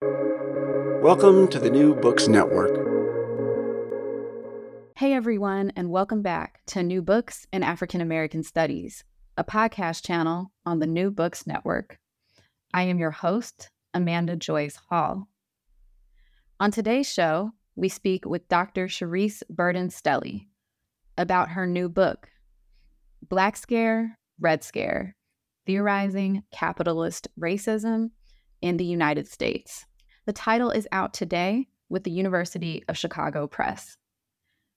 Welcome to the New Books Network. Hey everyone, and welcome back to New Books in African American Studies, a podcast channel on the New Books Network. I am your host, Amanda Joyce Hall. On today's show, we speak with Dr. Charisse Burden Stelly about her new book, Black Scare, Red Scare Theorizing Capitalist Racism in the United States. The title is out today with the University of Chicago Press.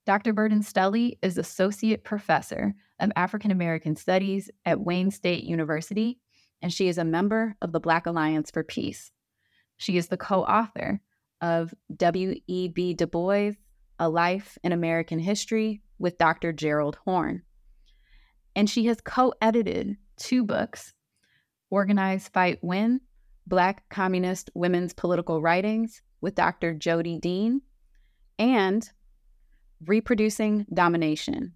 Dr. Burden Stelly is Associate Professor of African American Studies at Wayne State University, and she is a member of the Black Alliance for Peace. She is the co author of W.E.B. Du Bois, A Life in American History with Dr. Gerald Horne. And she has co edited two books Organize, Fight, Win Black Communist Women's Political Writings with Dr. Jodi Dean and Reproducing Domination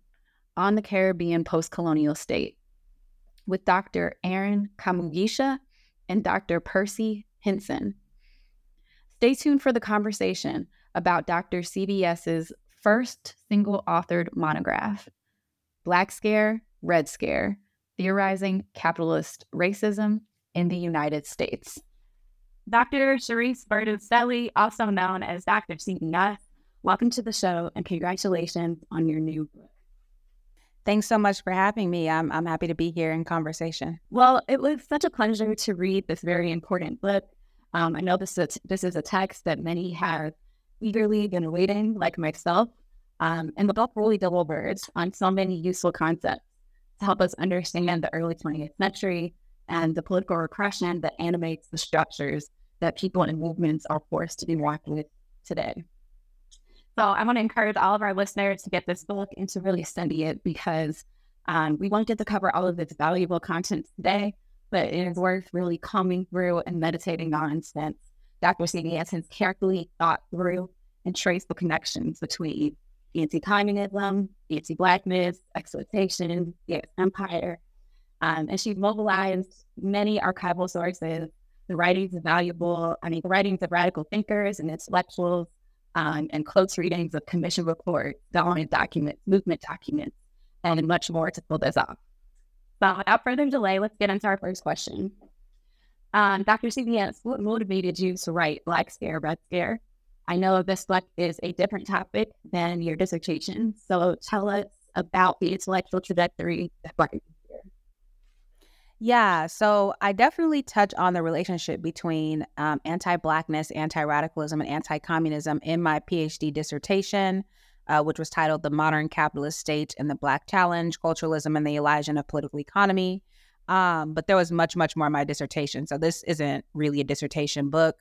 on the Caribbean Post Colonial State with Dr. Aaron Kamugisha and Dr. Percy Hintzen. Stay tuned for the conversation about Dr. CBS's first single authored monograph, Black Scare, Red Scare Theorizing Capitalist Racism in the United States. Dr. Charisse Burden also known as Dr. CBS, welcome to the show and congratulations on your new book. Thanks so much for having me. I'm, I'm happy to be here in conversation. Well, it was such a pleasure to read this very important book. Um, I know this is, this is a text that many have eagerly been waiting, like myself. Um, and the book really delivers on so many useful concepts to help us understand the early 20th century and the political repression that animates the structures that people and movements are forced to be working with today. So I want to encourage all of our listeners to get this book and to really study it because um, we won't get to cover all of its valuable content today, but it is worth really combing through and meditating on since Dr. CBS has carefully thought through and traced the connections between anti-communism, anti-blackness, exploitation, the empire. Um, and she mobilized many archival sources, the writings of valuable, I mean, the writings of radical thinkers and intellectuals, um, and close readings of commission reports, government documents, movement documents, and much more to pull this off. So without further delay, let's get into our first question. Um, Dr. CBS, what motivated you to write Black Scare, Red Scare? I know this book is a different topic than your dissertation, so tell us about the intellectual trajectory that brought you. Yeah, so I definitely touch on the relationship between um, anti Blackness, anti radicalism, and anti communism in my PhD dissertation uh, which was titled The Modern Capitalist State and the Black Challenge Culturalism and the Elision of Political Economy. Um, but there was much, much more in my dissertation. So this isn't really a dissertation book,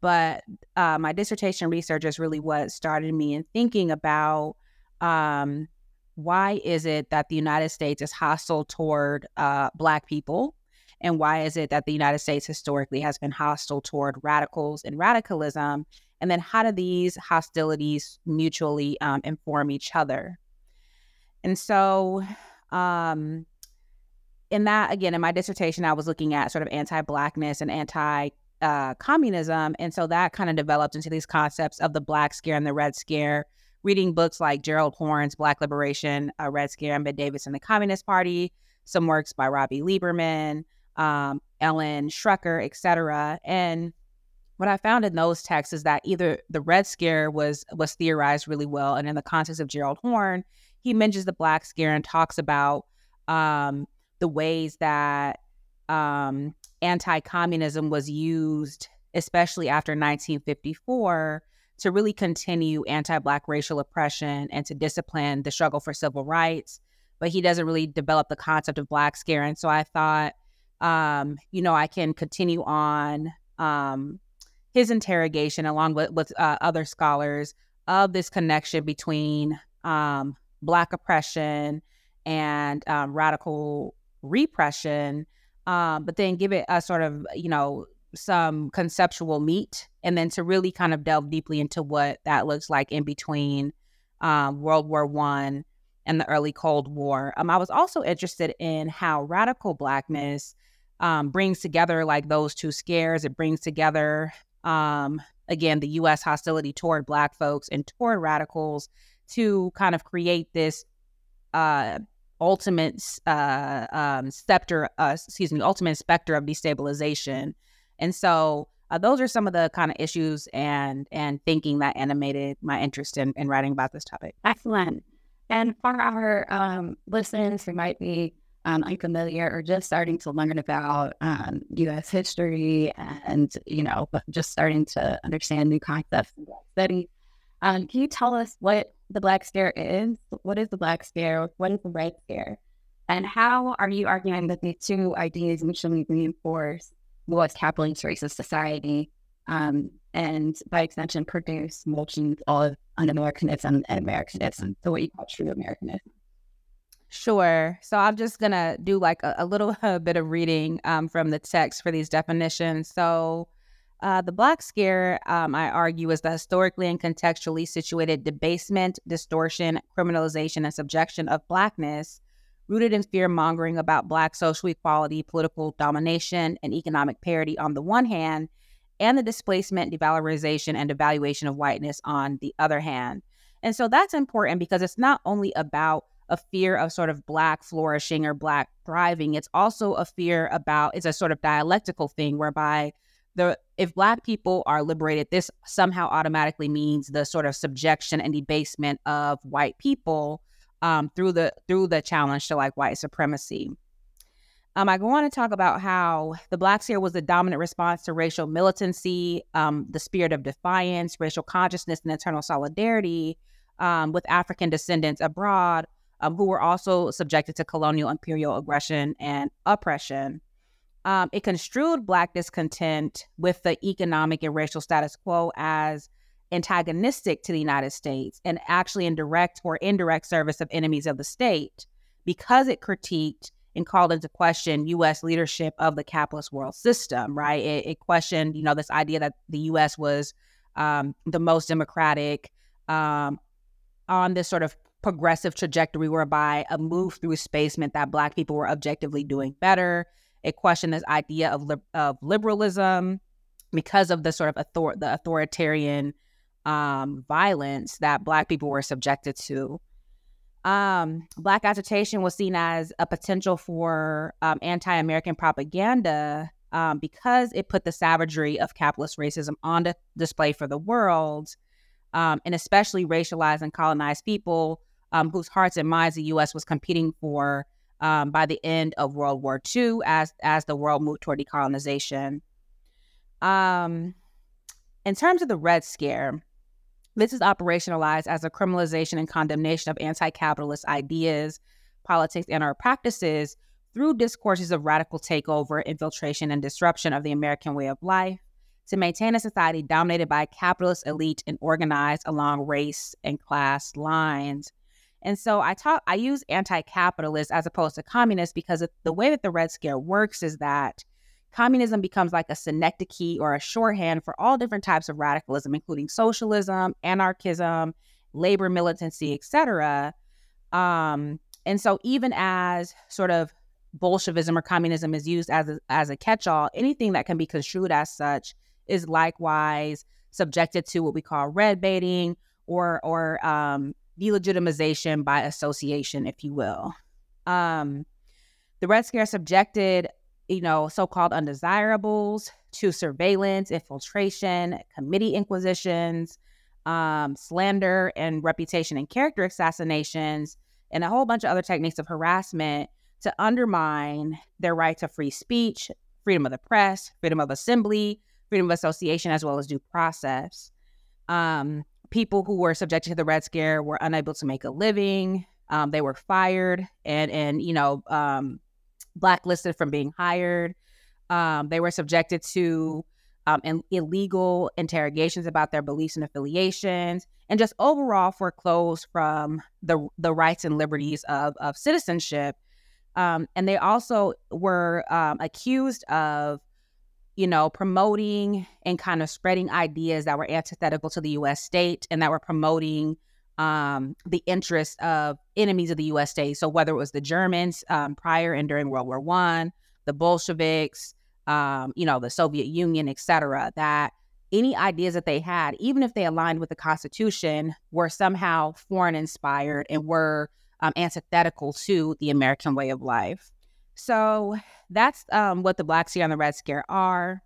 but uh, my dissertation research is really what started me in thinking about um, why is it that the United States is hostile toward uh, Black people? And why is it that the United States historically has been hostile toward radicals and radicalism? And then how do these hostilities mutually um, inform each other? And so, um, in that, again, in my dissertation, I was looking at sort of anti Blackness and anti uh, communism. And so that kind of developed into these concepts of the Black Scare and the Red Scare, reading books like Gerald Horne's Black Liberation, uh, Red Scare, and Ben Davis and the Communist Party, some works by Robbie Lieberman, um, Ellen Schrecker, etc. And what I found in those texts is that either the Red Scare was was theorized really well, and in the context of Gerald Horne, he mentions the Black Scare and talks about um, the ways that um, anti-communism was used, especially after 1954, to really continue anti-black racial oppression and to discipline the struggle for civil rights. But he doesn't really develop the concept of Black Scare, and so I thought, um, you know, I can continue on. Um, his interrogation, along with, with uh, other scholars, of this connection between um, Black oppression and um, radical repression, um, but then give it a sort of, you know, some conceptual meat, and then to really kind of delve deeply into what that looks like in between um, World War One and the early Cold War. Um, I was also interested in how radical blackness um, brings together like those two scares. It brings together um, again the U.S. hostility toward Black folks and toward radicals to kind of create this uh, ultimate uh, um, scepter, uh, excuse me, ultimate specter of destabilization. And so uh, those are some of the kind of issues and and thinking that animated my interest in, in writing about this topic. Excellent. And for our um, listeners who might be um, unfamiliar or just starting to learn about um, U.S. history and you know just starting to understand new concepts Black studies, um, can you tell us what the Black Scare is? What is the Black Scare? What is the Red Scare? And how are you arguing that these two ideas mutually reinforce U.S. capitalist racist society um, and by extension produce multitudes of un-Americanism and Americanism, so what you call true Americanism? Sure. So I'm just gonna do like a, a little a bit of reading um, from the text for these definitions. So. Uh, the Black Scare, um, I argue, is the historically and contextually situated debasement, distortion, criminalization, and subjection of Blackness, rooted in fear mongering about Black social equality, political domination, and economic parity on the one hand, and the displacement, devalorization, and devaluation of whiteness on the other hand. And so that's important because it's not only about a fear of sort of black flourishing or black thriving it's also a fear about it's a sort of dialectical thing whereby the if black people are liberated this somehow automatically means the sort of subjection and debasement of white people um, through the through the challenge to like white supremacy um, I go on to talk about how the Black Scare was the dominant response to racial militancy, um, the spirit of defiance, racial consciousness, and internal solidarity um, with African descendants abroad um, who were also subjected to colonial imperial aggression and oppression. Um, it construed Black discontent with the economic and racial status quo as antagonistic to the United States and actually in direct or indirect service of enemies of the state because it critiqued and called into question U.S. leadership of the capitalist world system, right? It, it questioned, you know, this idea that the U.S. was um, the most democratic um, on this sort of progressive trajectory whereby a move through space meant that Black people were objectively doing better. It questioned this idea of, li- of liberalism because of the sort of author- the authoritarian um, violence that Black people were subjected to. Um, Black agitation was seen as a potential for um, anti American propaganda um, because it put the savagery of capitalist racism on display for the world, um, and especially racialized and colonized people um, whose hearts and minds the U.S. was competing for um, by the end of World War II as as the world moved toward decolonization. Um, in terms of the Red Scare, this is operationalized as a criminalization and condemnation of anti-capitalist ideas, politics, and our practices through discourses of radical takeover, infiltration, and disruption of the American way of life to maintain a society dominated by a capitalist elite and organized along race and class lines. And so I talk, I use anti-capitalist as opposed to communist because the way that the Red Scare works is that communism becomes like a synecdoche or a shorthand for all different types of radicalism, including socialism, anarchism, labor militancy, etc. Um, and so even as sort of Bolshevism or communism is used as a, as a catch-all, anything that can be construed as such is likewise subjected to what we call red baiting or or um, delegitimization by association, if you will. Um, the Red Scare subjected, you know, so-called undesirables to surveillance, infiltration, committee inquisitions, um, slander and reputation and character assassinations, and a whole bunch of other techniques of harassment to undermine their right to free speech, freedom of the press, freedom of assembly, freedom of association, as well as due process. Um, people who were subjected to the Red Scare were unable to make a living. Um, they were fired and and you know um, blacklisted from being hired. Um, they were subjected to um, and illegal interrogations about their beliefs and affiliations, and just overall foreclosed from the the rights and liberties of of citizenship. Um, and they also were um, accused of, you know, promoting and kind of spreading ideas that were antithetical to the U.S. state and that were promoting um, the interests of enemies of the U.S. state. So whether it was the Germans um, prior and during World War One, the Bolsheviks, um, you know, the Soviet Union, etc., that any ideas that they had, even if they aligned with the Constitution, were somehow foreign inspired and were um, antithetical to the American way of life. So that's um, what the Black Scare and the Red Scare are,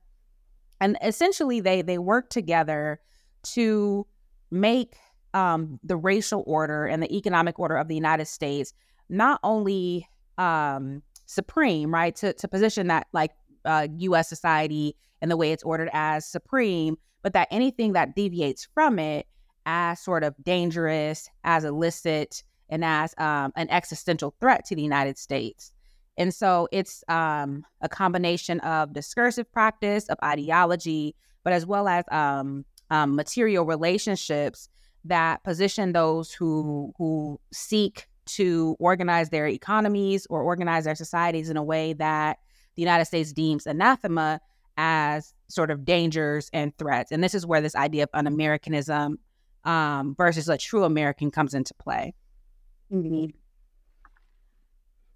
and essentially they they work together to make um, the racial order and the economic order of the United States not only um, supreme, right, to, to position that like uh, U.S. society and the way it's ordered as supreme, but that anything that deviates from it as sort of dangerous, as illicit, and as um, an existential threat to the United States. And so it's um, a combination of discursive practice, of ideology, but as well as um, um material relationships that position those who who seek to organize their economies or organize their societies in a way that the United States deems anathema as sort of dangers and threats. And this is where this idea of un Americanism um, versus a true American comes into play.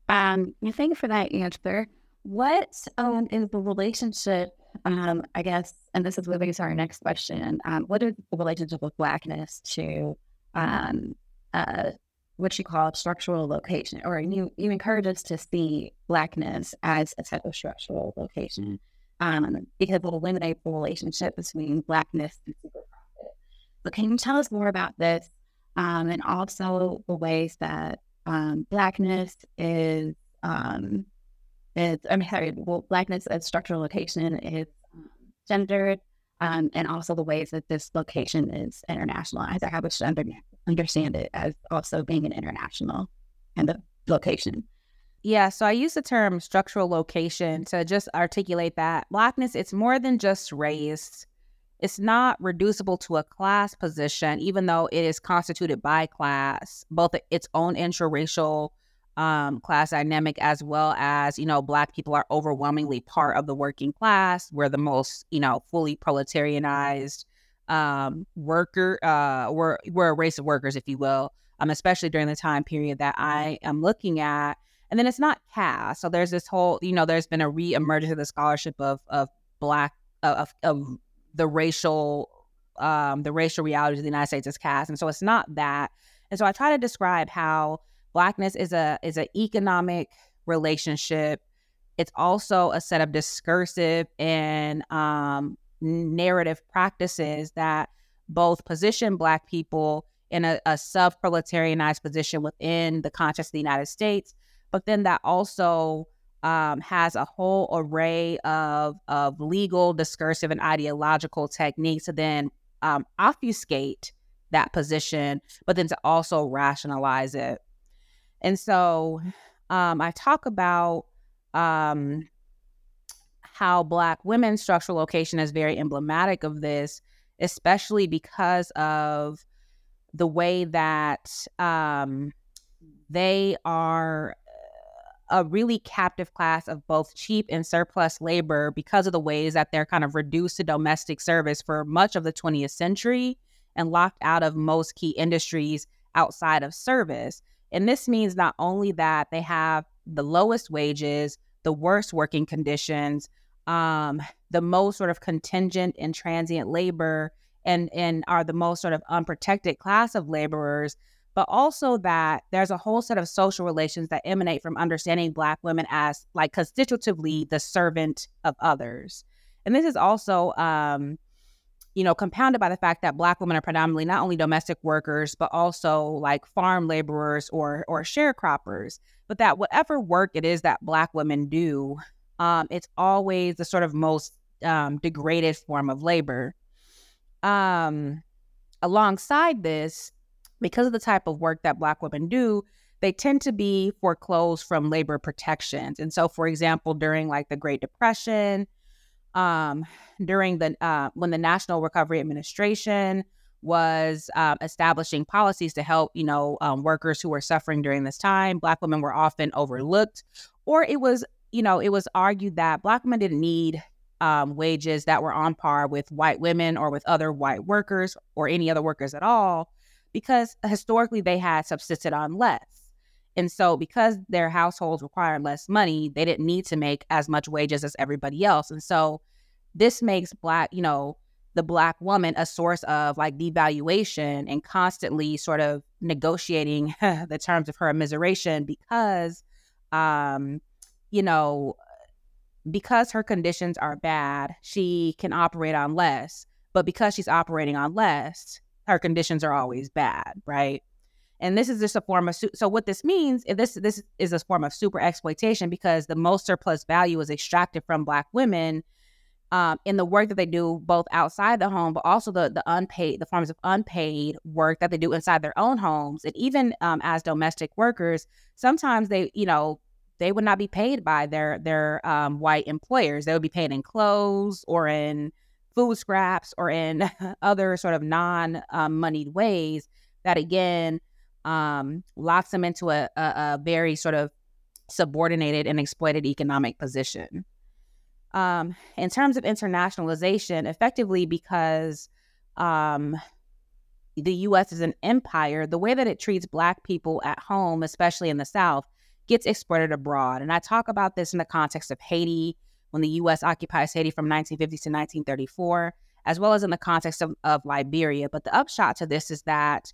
Um, thank you for that answer. What um, is the relationship um, I guess, and this is moving to our next question. Um, what is the relationship of Blackness to um, uh, what you call structural location? Or you, you encourage us to see Blackness as a type of structural location um, because it will eliminate the relationship between Blackness and super profit. But can you tell us more about this um, and also the ways that um, Blackness is um, it's, I'm sorry, well, blackness as structural location is um, gendered, um, and also the ways that this location is internationalized. I have to under, understand it as also being an international kind of location. Yeah, so I use the term structural location to just articulate that blackness, it's more than just race. It's not reducible to a class position, even though it is constituted by class, both its own intraracial um, class dynamic as well as you know black people are overwhelmingly part of the working class. We're the most you know fully proletarianized um, worker uh, we're, we're a race of workers if you will um, especially during the time period that i am looking at. And then it's not caste. So there's this whole you know there's been a re-emergence of the scholarship of of black of, of the racial um, the racial realities of the united states as caste. And so it's not that. And so i try to describe how blackness is a is an economic relationship. It's also a set of discursive and um, narrative practices that both position black people in a, a sub-proletarianized position within the context of the united states but then that also um, has a whole array of, of legal discursive and ideological techniques to then um, obfuscate that position but then to also rationalize it and so um, I talk about um, how Black women's structural location is very emblematic of this, especially because of the way that um, they are a really captive class of both cheap and surplus labor because of the ways that they're kind of reduced to domestic service for much of the 20th century and locked out of most key industries outside of service. And this means not only that they have the lowest wages, the worst working conditions, um, the most sort of contingent and transient labor, and and are the most sort of unprotected class of laborers, but also that there's a whole set of social relations that emanate from understanding Black women as like constitutively the servant of others. And this is also um, you know, compounded by the fact that black women are predominantly not only domestic workers, but also like farm laborers or or sharecroppers. But that whatever work it is that black women do, um, it's always the sort of most um, degraded form of labor. Um, alongside this, because of the type of work that black women do, they tend to be foreclosed from labor protections. And so, for example, during like the Great Depression, um, during the uh, when the National Recovery Administration was um, establishing policies to help you know um, workers who were suffering during this time. Black women were often overlooked, or it was you know it was argued that Black women didn't need um, wages that were on par with white women or with other white workers or any other workers at all, because historically they had subsisted on less. And so, because their households required less money, they didn't need to make as much wages as everybody else. And so, this makes Black, you know, the Black woman a source of like devaluation and constantly sort of negotiating the terms of her immiseration because, um, you know, because her conditions are bad, she can operate on less. But because she's operating on less, her conditions are always bad, right? And this is just a form of so what this means this this is a form of super exploitation because the most surplus value is extracted from black women um, in the work that they do both outside the home, but also the the unpaid the forms of unpaid work that they do inside their own homes, and even um, as domestic workers, sometimes they you know they would not be paid by their their um, white employers. They would be paid in clothes or in food scraps or in other sort of non um, moneyed ways that again um, locks them into a, a, a, very sort of subordinated and exploited economic position. Um, in terms of internationalization, effectively because um, the U.S. is an empire, the way that it treats Black people at home, especially in the South, gets exported abroad. And I talk about this in the context of Haiti, when the U.S. occupies Haiti from 1950 to 1934, as well as in the context of, of Liberia. But the upshot to this is that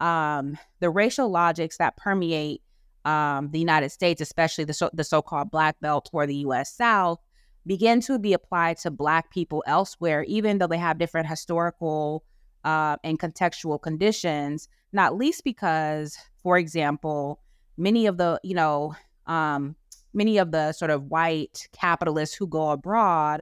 um, the racial logics that permeate um, the United States, especially the, so, the so-called Black Belt or the U.S. South, begin to be applied to Black people elsewhere, even though they have different historical uh, and contextual conditions. Not least because, for example, many of the you know um, many of the sort of white capitalists who go abroad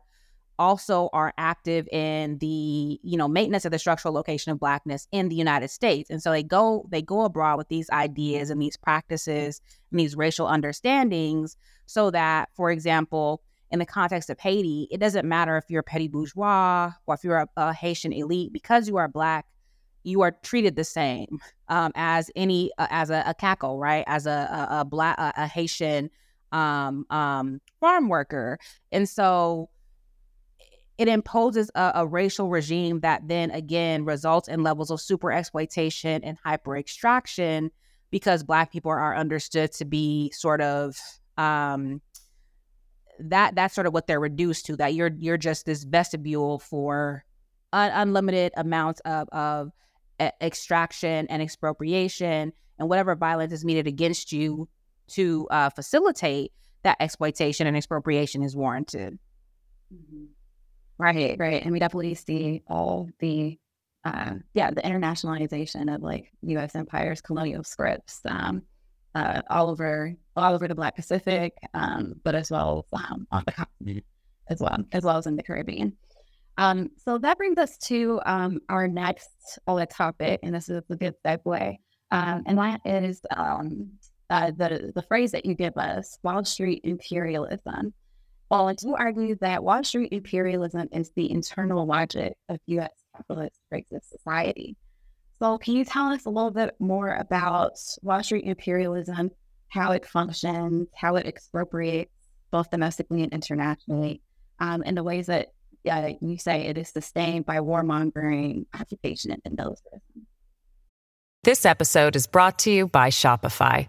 also are active in the you know maintenance of the structural location of blackness in the United States. And so they go they go abroad with these ideas and these practices and these racial understandings so that for example in the context of Haiti it doesn't matter if you're a petty bourgeois or if you're a, a Haitian elite because you are black you are treated the same um, as any uh, as a, a cackle right? As a a, a black a, a Haitian um, um, farm worker. And so it imposes a, a, racial regime that then again results in levels of super exploitation and hyper extraction because black people are understood to be sort of um, that that's sort of what they're reduced to that you're you're just this vestibule for un- unlimited amounts of of extraction and expropriation and whatever violence is meted against you to uh, facilitate that exploitation and expropriation is warranted. Mm-hmm. Right, right. And we definitely see all the, uh, yeah, the internationalization of like U.S. empire's colonial scripts um, uh, all over all over the Black Pacific, um, but as well um, on the continent as well as well as in the Caribbean. Um, so that brings us to um, our next OLED topic, and this is a good segue, um, and that is um, uh, the the phrase that you give us, Wall Street imperialism. Well, you argue that Wall Street imperialism is the internal logic of U.S. capitalist racist society. So, can you tell us a little bit more about Wall Street imperialism, how it functions, how it expropriates both domestically and internationally, um, and the ways that uh, you say it is sustained by warmongering, occupation, and militarism? This episode is brought to you by Shopify.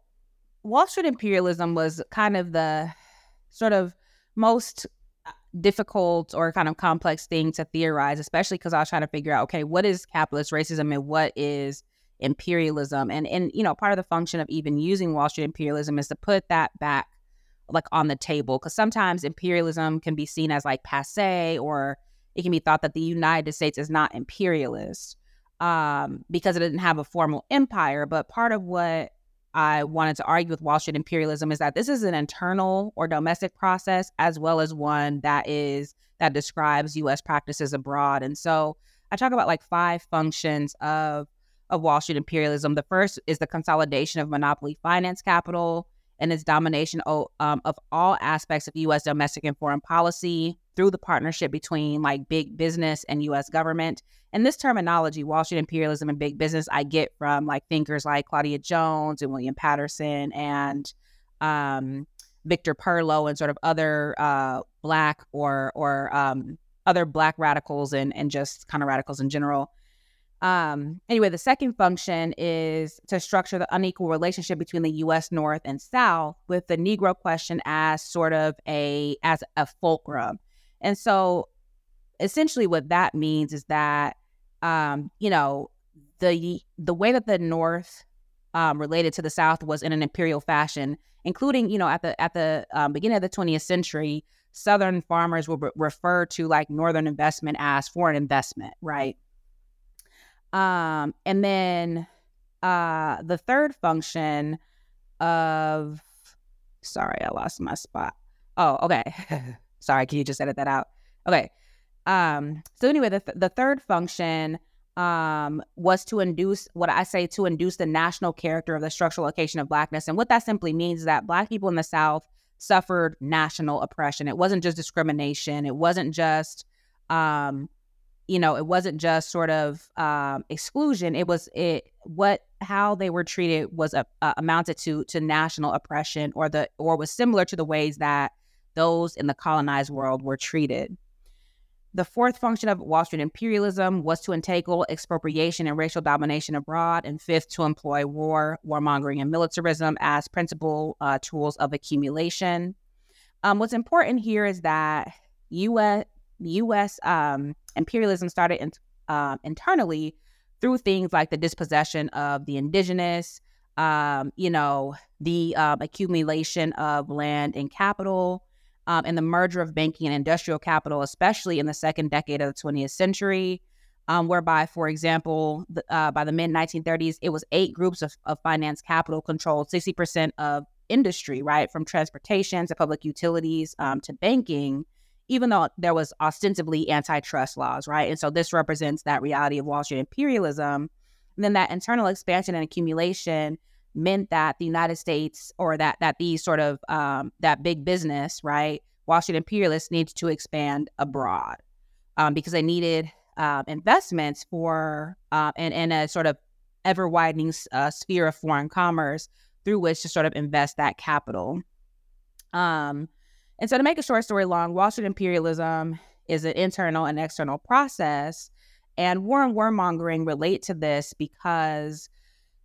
Wall Street imperialism was kind of the sort of most difficult or kind of complex thing to theorize, especially because I was trying to figure out, okay, what is capitalist racism and what is imperialism? And and you know, part of the function of even using Wall Street imperialism is to put that back like on the table because sometimes imperialism can be seen as like passe or it can be thought that the United States is not imperialist um, because it didn't have a formal empire. But part of what I wanted to argue with Wall Street imperialism is that this is an internal or domestic process as well as one that is that describes US practices abroad. And so I talk about like five functions of of Wall Street imperialism. The first is the consolidation of monopoly finance capital and its domination of, um, of all aspects of U.S. domestic and foreign policy through the partnership between like big business and U.S. government. And this terminology, Wall Street imperialism and big business, I get from like thinkers like Claudia Jones and William Patterson and um, Victor Perlo and sort of other uh, black or or um, other black radicals and and just kind of radicals in general. Um, anyway, the second function is to structure the unequal relationship between the U.S. North and South, with the Negro question as sort of a as a fulcrum. And so, essentially, what that means is that, um, you know, the the way that the North um, related to the South was in an imperial fashion, including, you know, at the at the um, beginning of the 20th century, Southern farmers would re- refer to like Northern investment as foreign investment, right? Um, and then uh, the third function of, sorry, I lost my spot. Oh, okay. sorry, can you just edit that out? Okay. Um, so anyway, the, th- the third function um, was to induce what I say to induce the national character of the structural location of blackness. And what that simply means is that black people in the South suffered national oppression. It wasn't just discrimination. It wasn't just um, you know, it wasn't just sort of um, exclusion. It was it what how they were treated was uh, amounted to to national oppression, or the or was similar to the ways that those in the colonized world were treated. The fourth function of Wall Street imperialism was to entangle expropriation and racial domination abroad, and fifth, to employ war, warmongering, and militarism as principal uh, tools of accumulation. Um, what's important here is that U.S. U.S. Um, imperialism started in, uh, internally through things like the dispossession of the indigenous, um, you know, the um, accumulation of land and capital, um, and the merger of banking and industrial capital, especially in the second decade of the 20th century, um, whereby, for example, the, uh, by the mid 1930s, it was eight groups of, of finance capital controlled 60% of industry, right, from transportation to public utilities um, to banking even though there was ostensibly antitrust laws, right? And so this represents that reality of Wall Street imperialism. And then that internal expansion and accumulation meant that the United States or that that these sort of um, that big business, right? Wall Street imperialists needed to expand abroad um, because they needed uh, investments for uh, and, and a sort of ever widening uh, sphere of foreign commerce through which to sort of invest that capital. Um, and so, to make a short story long, Wall Street imperialism is an internal and external process. And war and warmongering relate to this because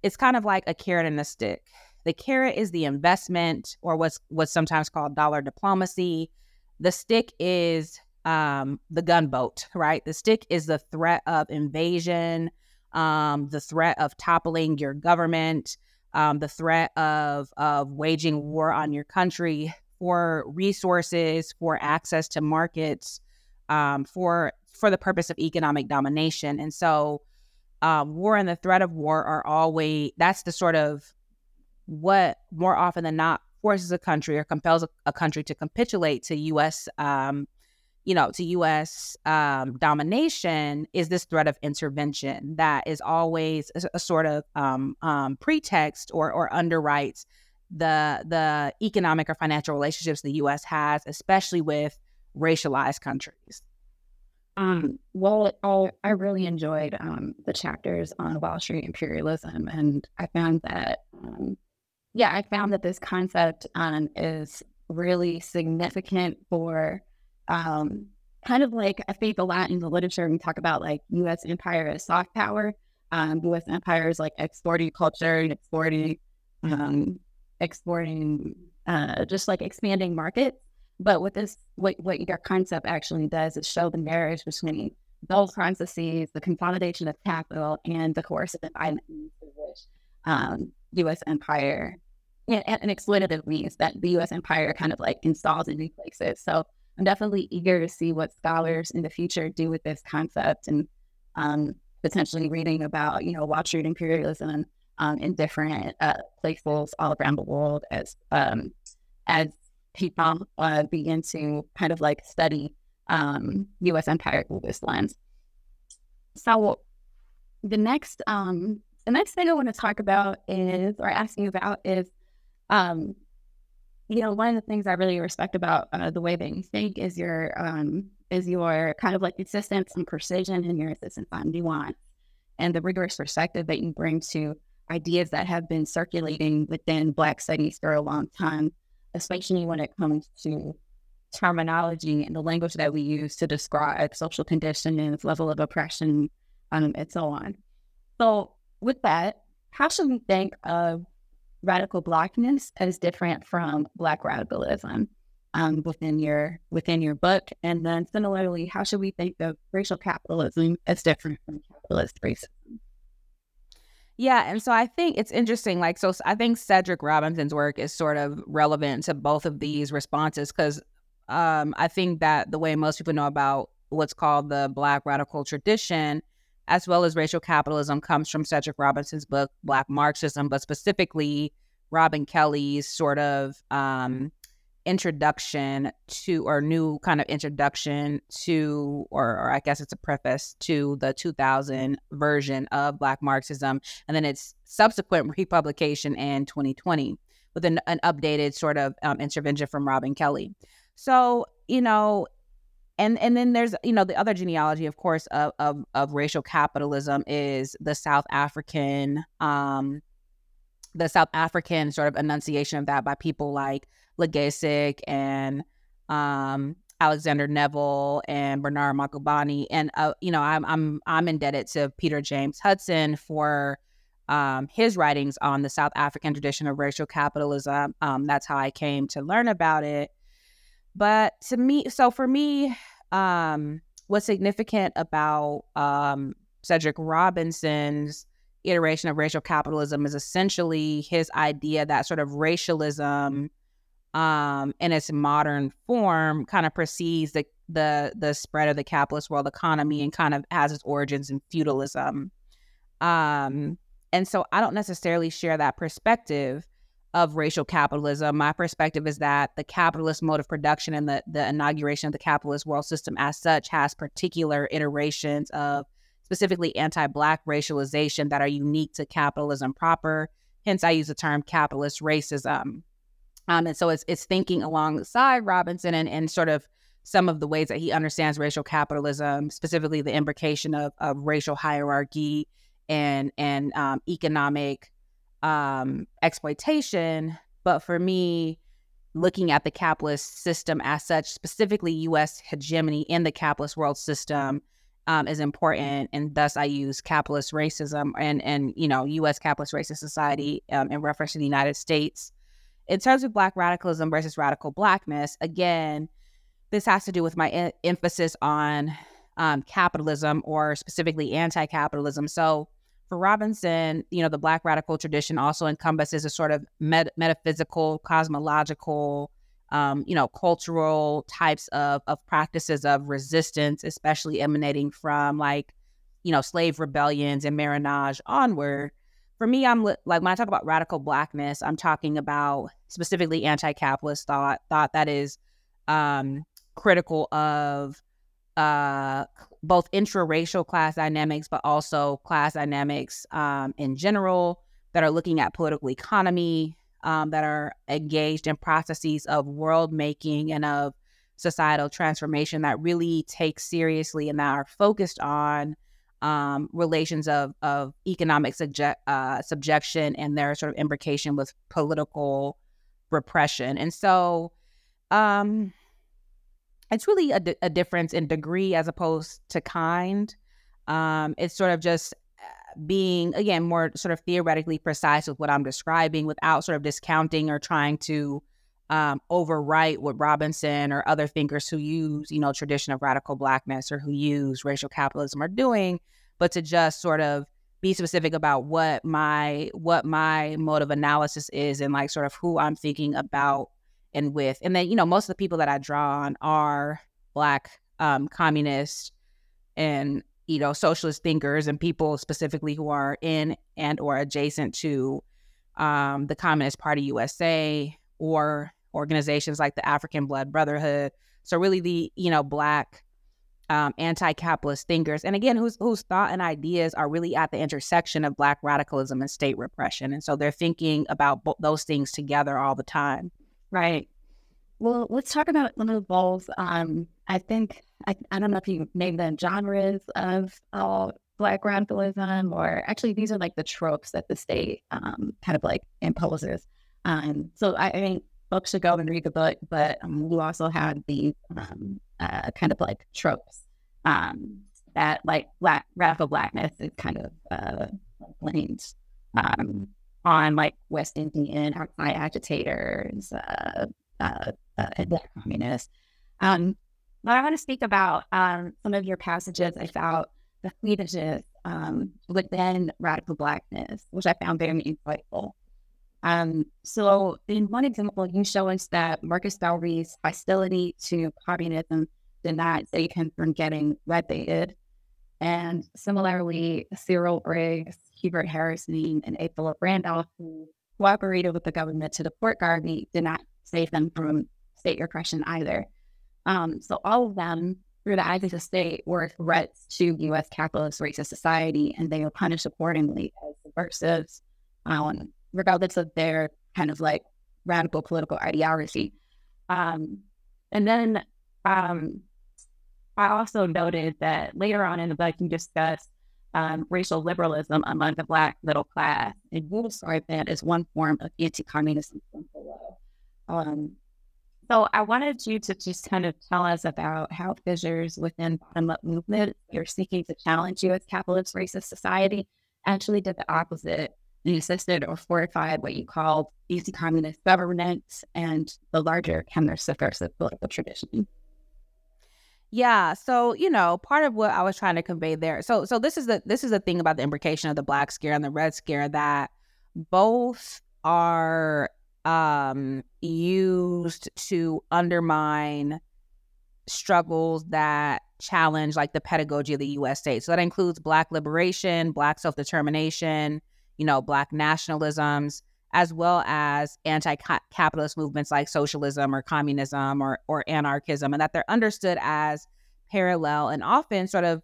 it's kind of like a carrot and a stick. The carrot is the investment, or what's what's sometimes called dollar diplomacy. The stick is um, the gunboat, right? The stick is the threat of invasion, um, the threat of toppling your government, um, the threat of of waging war on your country for resources, for access to markets, um, for for the purpose of economic domination. And so, um, war and the threat of war are always that's the sort of what more often than not forces a country or compels a, a country to capitulate to U.S. Um, you know, to U.S. Um, domination is this threat of intervention that is always a, a sort of um, um, pretext or or underwrites the the economic or financial relationships the U.S. has, especially with racialized countries. Um, well, I, I really enjoyed um, the chapters on Wall Street imperialism, and I found that, um, yeah, I found that this concept um, is really significant for um, kind of like I think a lot in the literature we talk about like U.S. empire as soft power. Um, U.S. empire is like exporting culture and exporting um, exporting, uh, just like expanding markets. But what this, what, what your concept actually does is show the marriage between those processes, the consolidation of capital, and the coercive environment through which um, U.S. empire and, and exploitative means that the U.S. empire kind of like installs in new places. So I'm definitely eager to see what scholars in the future do with this concept and um, potentially reading about, you know, Wall imperialism um, in different uh, places all around the world as um, as people uh, begin to kind of like study um, U.S. empire through this lens. So the next um, the next thing I want to talk about is or ask you about is um, you know, one of the things I really respect about uh, the way that you think is your um, is your kind of like insistence and precision and your insistence on nuance and the rigorous perspective that you bring to ideas that have been circulating within Black studies for a long time, especially when it comes to terminology and the language that we use to describe social conditions, level of oppression, um, and so on. So, with that, how should we think of radical blackness as different from black radicalism um, within your within your book? And then similarly, how should we think of racial capitalism as different from capitalist racism? Yeah, and so I think it's interesting. Like, so I think Cedric Robinson's work is sort of relevant to both of these responses because um, I think that the way most people know about what's called the Black radical tradition as well as racial capitalism comes from Cedric Robinson's book, Black Marxism, but specifically Robin Kelley's sort of um, introduction to, or new kind of introduction to, or, or, I guess it's a preface to the 2000 version of Black Marxism, and then its subsequent republication in 2020 with an, an updated sort of um, intervention from Robin Kelley. So, you know, and and then there's you know the other genealogy of course of of, of racial capitalism is the south african um the south african sort of enunciation of that by people like Legassick and um Alexander Neville and Bernard Magubane and uh, you know I'm I'm I'm indebted to Peter James Hudson for um, his writings on the South African tradition of racial capitalism. Um, that's how I came to learn about it. But to me, so for me, um, what's significant about um, Cedric Robinson's iteration of racial capitalism is essentially his idea that sort of racialism um, in its modern form kind of precedes the, the the spread of the capitalist world economy and kind of has its origins in feudalism. Um, and so I don't necessarily share that perspective of racial capitalism. My perspective is that the capitalist mode of production and the, the inauguration of the capitalist world system as such has particular iterations of specifically anti-black racialization that are unique to capitalism proper. Hence, I use the term capitalist racism. Um, and so it's it's thinking alongside Robinson and, and sort of some of the ways that he understands racial capitalism, specifically the imbrication of, of racial hierarchy and and um, economic um, exploitation. But for me, looking at the capitalist system as such, specifically U.S. hegemony in the capitalist world system, um, is important, and thus I use capitalist racism and and you know U.S. capitalist racist society um, in reference to the United States. In terms of Black radicalism versus radical Blackness, again, this has to do with my emphasis on um, capitalism or specifically anti-capitalism. So for Robinson, you know, the Black radical tradition also encompasses a sort of met- metaphysical, cosmological, um, you know, cultural types of of practices of resistance, especially emanating from like, you know, slave rebellions and marronage onward. For me, I'm like when I talk about radical blackness, I'm talking about specifically anti-capitalist thought, thought that is um, critical of uh, both intra-racial class dynamics, but also class dynamics um, in general that are looking at political economy, um, that are engaged in processes of world making and of societal transformation that really take seriously and that are focused on um, relations of, of economic subject, uh, subjection and their sort of imbrication with political repression. And so, um, it's really a, a difference in degree as opposed to kind. Um, it's sort of just uh, being again more sort of theoretically precise with what I'm describing without sort of discounting or trying to um, overwrite what Robinson or other thinkers who use you know tradition of radical blackness or who use racial capitalism are doing, but to just sort of be specific about what my what my mode of analysis is and like sort of who I'm thinking about and with. And then, you know, most of the people that I draw on are Black um, communists and, you know, socialist thinkers and people specifically who are in and or adjacent to um, the Communist Party USA or organizations like the African Blood Brotherhood. So really the, you know, Black um, anti-capitalist thinkers, and again, whose whose thought and ideas are really at the intersection of Black radicalism and state repression, and so they're thinking about bo- those things together all the time. Right. Well, let's talk about one of those. Um, I think I, I don't know if you name them genres of uh, Black radicalism, or actually these are like the tropes that the state um, kind of like imposes. Um, so I, I think folks should go and read the book, but um, we also have these um, uh, kind of like tropes um, that like black radical blackness is kind of uh, um, on like West Indian outside agitators uh, uh, uh, communists. Um, but I want to speak about um, some of your passages about the cleavages um, within radical blackness, which I found very insightful. Um, so, in one example, you show us that Marcus Garvey's hostility to communism did not save him from getting red-baited. And similarly, Cyril Briggs, Hubert Harrison, A. Philip Randolph, who cooperated with the government to deport Garvey, did not save them from state repression either. Um, so all of them, through the eyes of the state, were threats to U.S. capitalist racist society, and they were punished accordingly as subversives. Um, regardless of their kind of like radical political ideology. Um, and then um, I also noted that later on in the book, you discuss um, racial liberalism among the Black middle class, and you describe that as one form of anti-communism from below. Um, so I wanted you to just kind of tell us about how fissures within bottom-up movement you're seeking to challenge U.S. capitalist racist society actually did the opposite assisted or fortified what you called easy communist governance and the larger of subversive political tradition. Yeah, so you know, part of what I was trying to convey there. So, so this is the this is the thing about the imbrication of the Black Scare and the Red Scare that both are um, used to undermine struggles that challenge like the pedagogy of the U.S. state. So that includes Black liberation, Black self determination, you know, Black nationalisms, as well as anti-capitalist movements like socialism or communism or, or anarchism, and that they're understood as parallel and often sort of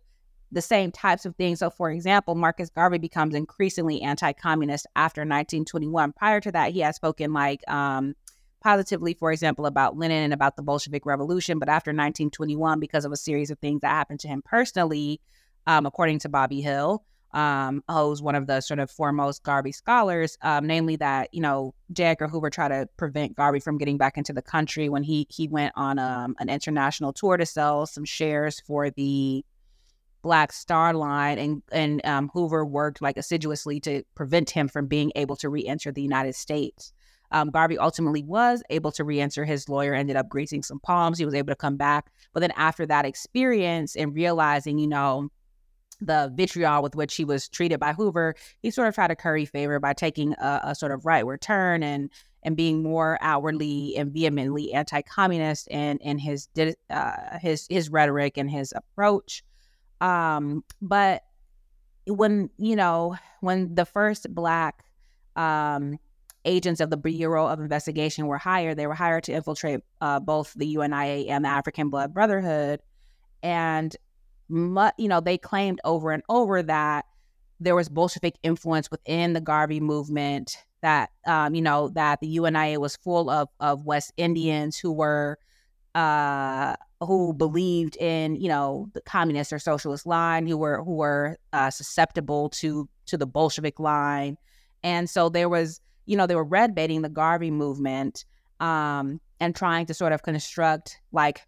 the same types of things. So, for example, Marcus Garvey becomes increasingly anti-communist after 1921. Prior to that, he has spoken like um, positively, for example, about Lenin and about the Bolshevik Revolution. But after 1921, because of a series of things that happened to him personally, um, according to Bobby Hill, um, who's one of the sort of foremost Garvey scholars, um, namely that you know J. Edgar Hoover tried to prevent Garvey from getting back into the country when he he went on um, an international tour to sell some shares for the Black Star Line, and and um, Hoover worked like assiduously to prevent him from being able to re-enter the United States. Um, Garvey ultimately was able to re-enter. His lawyer ended up greasing some palms. He was able to come back, but then after that experience and realizing, you know the vitriol with which he was treated by Hoover, he sort of tried to curry favor by taking a, a sort of rightward turn and and being more outwardly and vehemently anti-communist in in his uh, his his rhetoric and his approach. Um, but when you know when the first black um, agents of the Bureau of Investigation were hired, they were hired to infiltrate uh, both the UNIA and the African Blood Brotherhood, and you know, they claimed over and over that there was Bolshevik influence within the Garvey movement. That um, you know that the UNIA was full of of West Indians who were uh, who believed in you know the communist or socialist line, who were who were uh, susceptible to to the Bolshevik line, and so there was you know they were red baiting the Garvey movement um, and trying to sort of construct like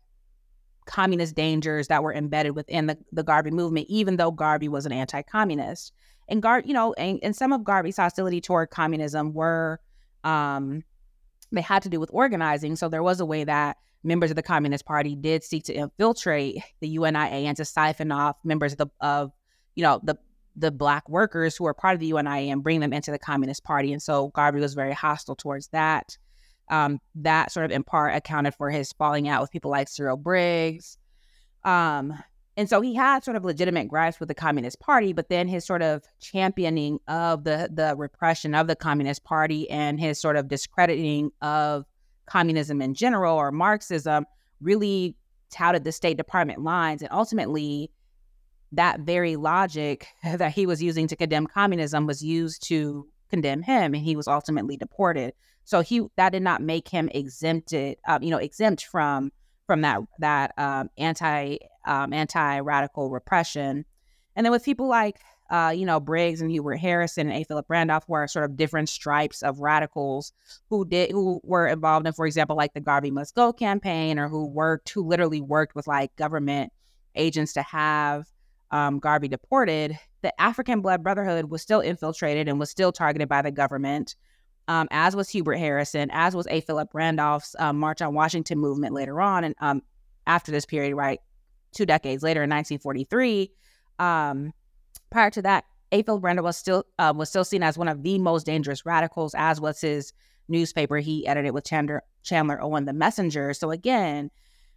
communist dangers that were embedded within the, the Garvey movement, even though Garvey was an anti-communist. And Gar, you know, and, and some of Garvey's hostility toward communism were, um, they had to do with organizing. So there was a way that members of the Communist Party did seek to infiltrate the UNIA and to siphon off members of the, of, you know, the the black workers who were part of the UNIA and bring them into the Communist Party. And so Garvey was very hostile towards that. Um, that sort of in part accounted for his falling out with people like Cyril Briggs. Um, and so he had sort of legitimate gripes with the Communist Party, but then his sort of championing of the the repression of the Communist Party and his sort of discrediting of communism in general or Marxism really touted the State Department lines. And ultimately, that very logic that he was using to condemn communism was used to condemn him, and he was ultimately deported. So he that did not make him exempted, um, you know, exempt from from that that um, anti um, anti radical repression. And then with people like uh, you know Briggs and Hubert Harrison and A. Philip Randolph were sort of different stripes of radicals who did who were involved in, for example, like the Garvey Must Go campaign, or who worked who literally worked with like government agents to have um, Garvey deported. The African Blood Brotherhood was still infiltrated and was still targeted by the government. Um, as was Hubert Harrison, as was A. Philip Randolph's um, March on Washington movement later on, and um, after this period, right, two decades later in 1943. Um, prior to that, A. Philip Randolph was still uh, was still seen as one of the most dangerous radicals, as was his newspaper he edited with Chandler, Chandler Owen, the Messenger. So again,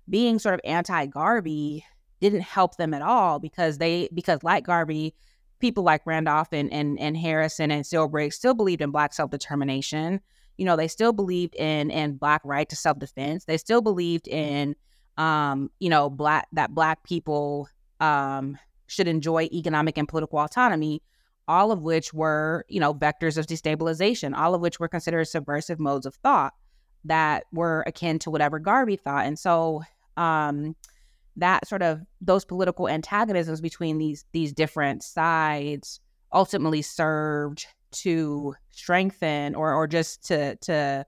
being sort of anti-Garvey didn't help them at all because they because like Garvey, people like Randolph and and, and Harrison and Briggs still believed in black self-determination. You know, they still believed in in black right to self-defense. They still believed in um, you know, black that black people um should enjoy economic and political autonomy, all of which were, you know, vectors of destabilization, all of which were considered subversive modes of thought that were akin to whatever Garvey thought. And so um that sort of those political antagonisms between these these different sides ultimately served to strengthen or or just to to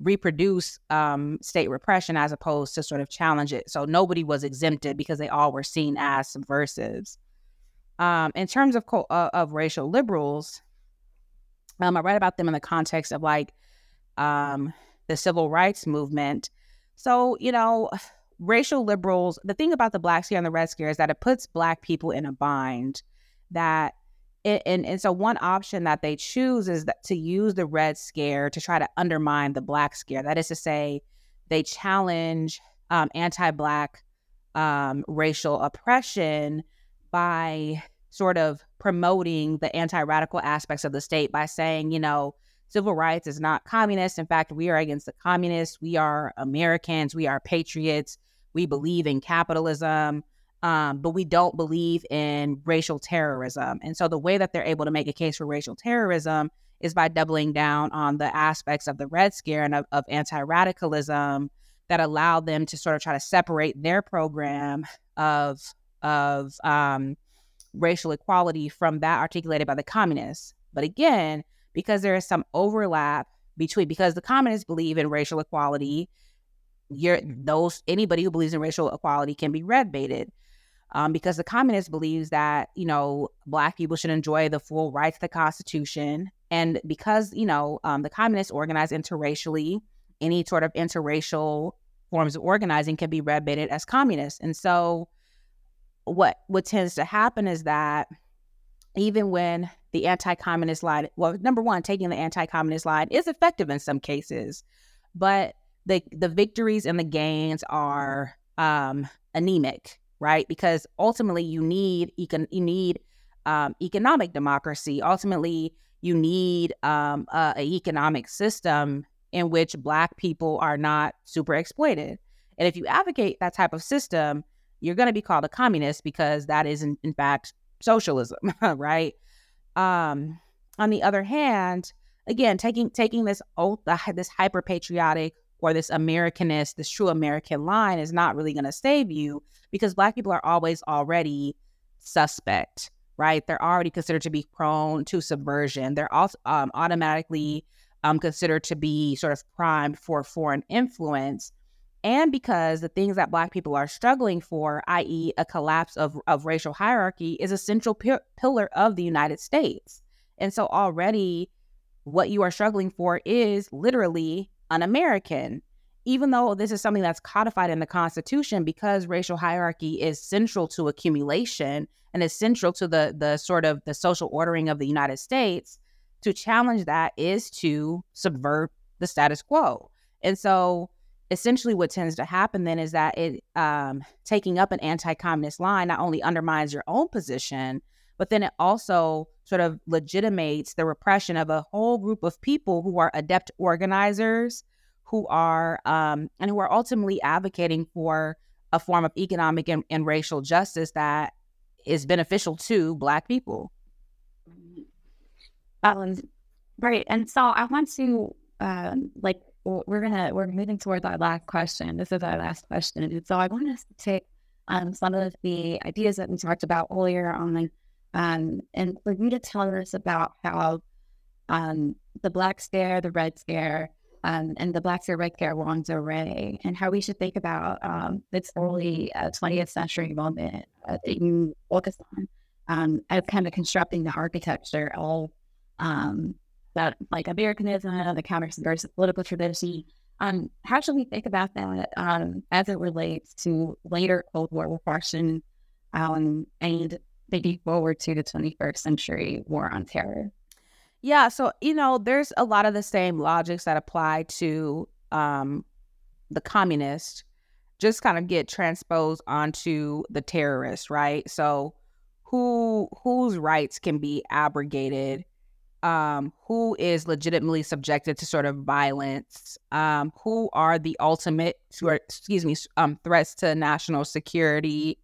reproduce um, state repression as opposed to sort of challenge it. So nobody was exempted because they all were seen as subversives. Um, in terms of co- uh, of racial liberals, um, I read about them in the context of like um, the civil rights movement. So you know, racial liberals, the thing about the black scare and the red scare is that it puts black people in a bind that it, and, and so one option that they choose is that to use the red scare to try to undermine the black scare. That is to say they challenge um, anti-black um, racial oppression by sort of promoting the anti-radical aspects of the state by saying you know civil rights is not communist. In fact we are against the communists. We are americans. We are patriots we believe in capitalism, um, but we don't believe in racial terrorism. And so the way that they're able to make a case for racial terrorism is by doubling down on the aspects of the Red Scare and of, of anti radicalism that allow them to sort of try to separate their program of of um, racial equality from that articulated by the communists. But again, because there is some overlap between because the communists believe in racial equality you're those anybody who believes in racial equality can be red baited. Um, because the communist believes that you know black people should enjoy the full rights of the Constitution, and because you know um, the communists organize interracially, any sort of interracial forms of organizing can be red baited as communist. And so, what what tends to happen is that even when the anti-communist line, well, number one, taking the anti-communist line is effective in some cases, but the the victories and the gains are um, anemic, right? Because ultimately, you need econ- you need um, economic democracy. Ultimately, you need um, a, a, economic system in which Black people are not super exploited. And if you advocate that type of system, you're going to be called a communist because that is, in, in fact, socialism, right? Um, on the other hand, again, taking taking this old, this hyper patriotic or this Americanist, this true American line is not really going to save you because Black people are always already suspect, right? They're already considered to be prone to subversion. They're also um, automatically um, considered to be sort of primed for foreign influence. And because the things that Black people are struggling for, i.e., a collapse of, of racial hierarchy, is a central p- pillar of the United States. And so already what you are struggling for is literally un American. Even though this is something that's codified in the Constitution, because racial hierarchy is central to accumulation and is central to the the sort of the social ordering of the United States, to challenge that is to subvert the status quo. And so essentially what tends to happen then is that it um, taking up an anti-communist line not only undermines your own position but then it also sort of legitimates the repression of a whole group of people who are adept organizers who are um, and who are ultimately advocating for a form of economic and, and racial justice that is beneficial to black people um, right and so i want to um, like we're gonna we're moving towards our last question. This is our last question, and so I want us to take um, some of the ideas that we talked about earlier on, um, and for you to tell us about how um, the Black Scare, the Red Scare, um, and the Black Scare, Red Scare wrongs array, and how we should think about um, this early uh, 20th century moment uh, that you focus on um, as kind of constructing the architecture of um, that like Americanism, the counter-subversive political tradition. Um, how should we think about that um, as it relates to later Cold War repression and maybe forward to the 21st century war on terror? Yeah, so you know, there's a lot of the same logics that apply to um, the communists, just kind of get transposed onto the terrorists, right? So, who whose rights can be abrogated um, who is legitimately subjected to sort of violence, um, who are the ultimate, excuse me, um, threats to national security,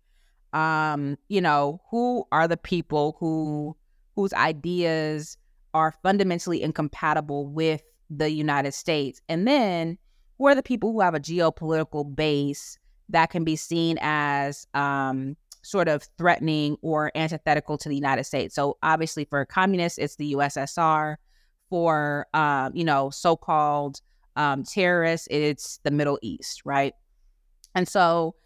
um, you know, who are the people who whose ideas are fundamentally incompatible with the United States, and then who are the people who have a geopolitical base that can be seen as um, sort of threatening or antithetical to the United States. So obviously, for communists, it's the USSR. For um, you know, so-called um, terrorists, it's the Middle East, right? And so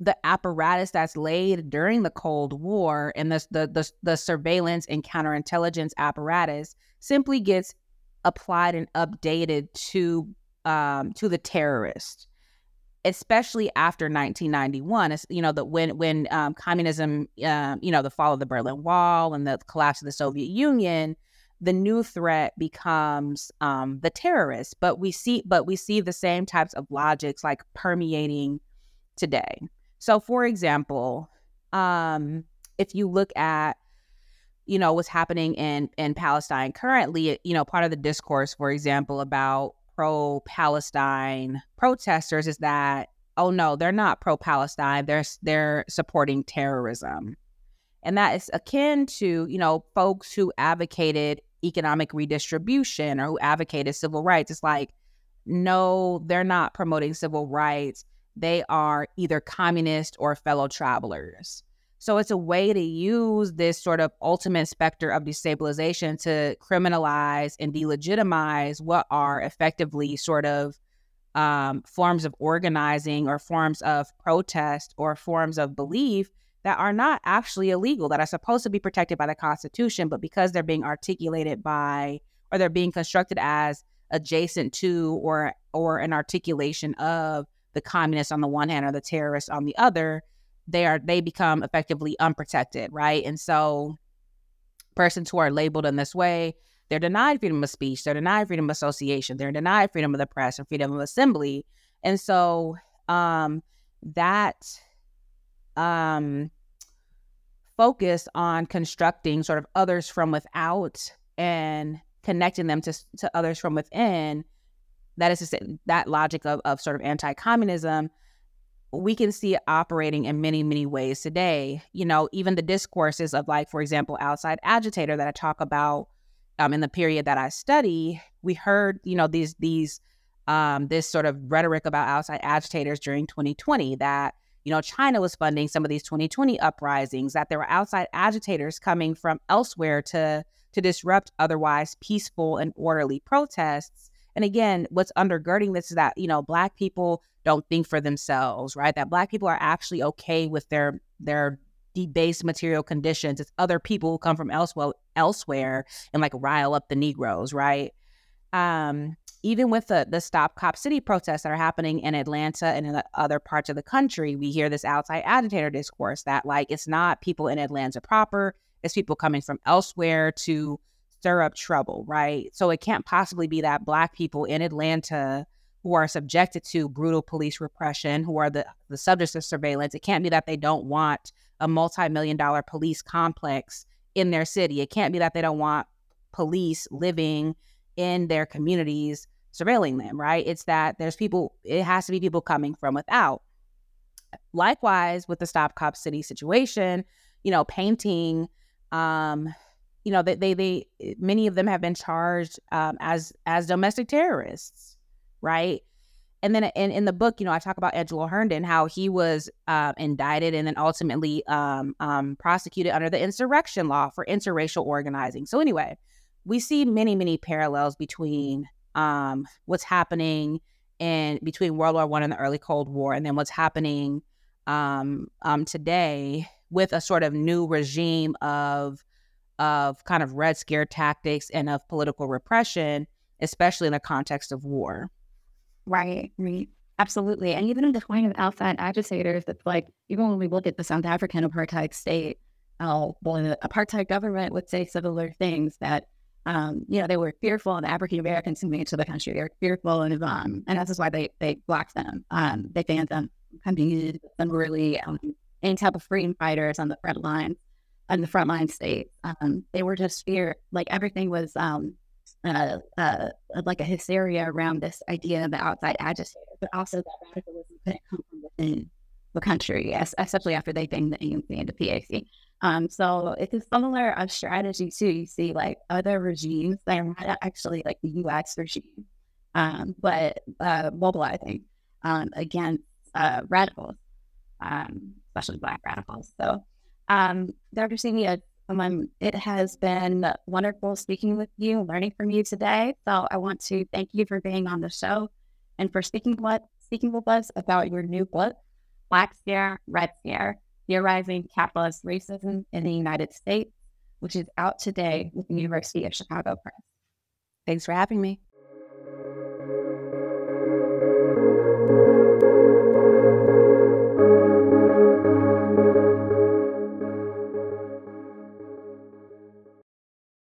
the apparatus that's laid during the Cold War and the the the, the surveillance and counterintelligence apparatus simply gets applied and updated to um, to the terrorist especially after 1991 you know that when when um, communism um, you know the fall of the berlin wall and the collapse of the soviet union the new threat becomes um, the terrorists but we see but we see the same types of logics like permeating today so for example um, if you look at you know what's happening in in palestine currently you know part of the discourse for example about pro Palestine protesters is that oh no, they're not pro Palestine. They're they're supporting terrorism. And that is akin to, you know, folks who advocated economic redistribution or who advocated civil rights. It's like, no, they're not promoting civil rights. They are either communist or fellow travelers. So it's a way to use this sort of ultimate specter of destabilization to criminalize and delegitimize what are effectively sort of um, forms of organizing or forms of protest or forms of belief that are not actually illegal, that are supposed to be protected by the Constitution, but because they're being articulated by or they're being constructed as adjacent to or or an articulation of the communists on the one hand or the terrorists on the other, they are they become effectively unprotected, right? And so persons who are labeled in this way, they're denied freedom of speech, they're denied freedom of association, they're denied freedom of the press and freedom of assembly. And so um that um focus on constructing sort of others from without and connecting them to, to others from within that is say that logic of, of sort of anti-communism we can see operating in many, many ways today. You know, even the discourses of, like, for example, outside agitator that I talk about um, in the period that I study, we heard, you know, these these um, this sort of rhetoric about outside agitators during 2020 that you know China was funding some of these 2020 uprisings, that there were outside agitators coming from elsewhere to to disrupt otherwise peaceful and orderly protests. And again, what's undergirding this is that you know Black people don't think for themselves, right? That black people are actually okay with their their debased material conditions. It's other people who come from elsewhere elsewhere and like rile up the Negroes, right? Um, even with the the Stop Cop City protests that are happening in Atlanta and in other parts of the country, we hear this outside agitator discourse that like it's not people in Atlanta proper, it's people coming from elsewhere to stir up trouble, right? So it can't possibly be that black people in Atlanta who are subjected to brutal police repression, who are the, the subjects of surveillance. It can't be that they don't want a multi million dollar police complex in their city. It can't be that they don't want police living in their communities surveilling them, right? It's that there's people, it has to be people coming from without. Likewise, with the Stop Cop City situation, you know, painting, um, you know, they, they, they, many of them have been charged um, as as domestic terrorists, right? And then in, in the book, you know, I talk about Angelo Herndon, how he was uh, indicted and then ultimately um, um, prosecuted under the insurrection law for interracial organizing. So anyway, we see many, many parallels between um, what's happening in between World War One and the early Cold War, and then what's happening um, um, today with a sort of new regime of of kind of red scare tactics and of political repression, especially in the context of war. Right, right. Absolutely. And even in the point of outside agitators, it's like, even when we look at the South African apartheid state, uh, the apartheid government would say similar things that, um, you know, they were fearful of African Americans coming into the country. They were fearful of, um, and that's why they, they blocked them. Um, they banned them some really um, any type of freedom fighters on the front line, on the front line state. Um, they were just fear, like everything was, um, uh, uh, like a hysteria around this idea of the outside agitator, but also that radicalism couldn't come from within the country, especially after they banged the ANC into PAC. Um, so it's a similar uh, strategy too. You see, like other regimes that are not actually like the U.S. regime, um, but uh, mobilizing um, against uh, radicals, um, especially Black radicals. So, um, Dr. Sini, um, it has been wonderful speaking with you, learning from you today. So I want to thank you for being on the show and for speaking with, speaking with us about your new book, Black Scare, Red Scare, Theorizing Capitalist Racism in the United States, which is out today with the University of Chicago Press. Thanks for having me.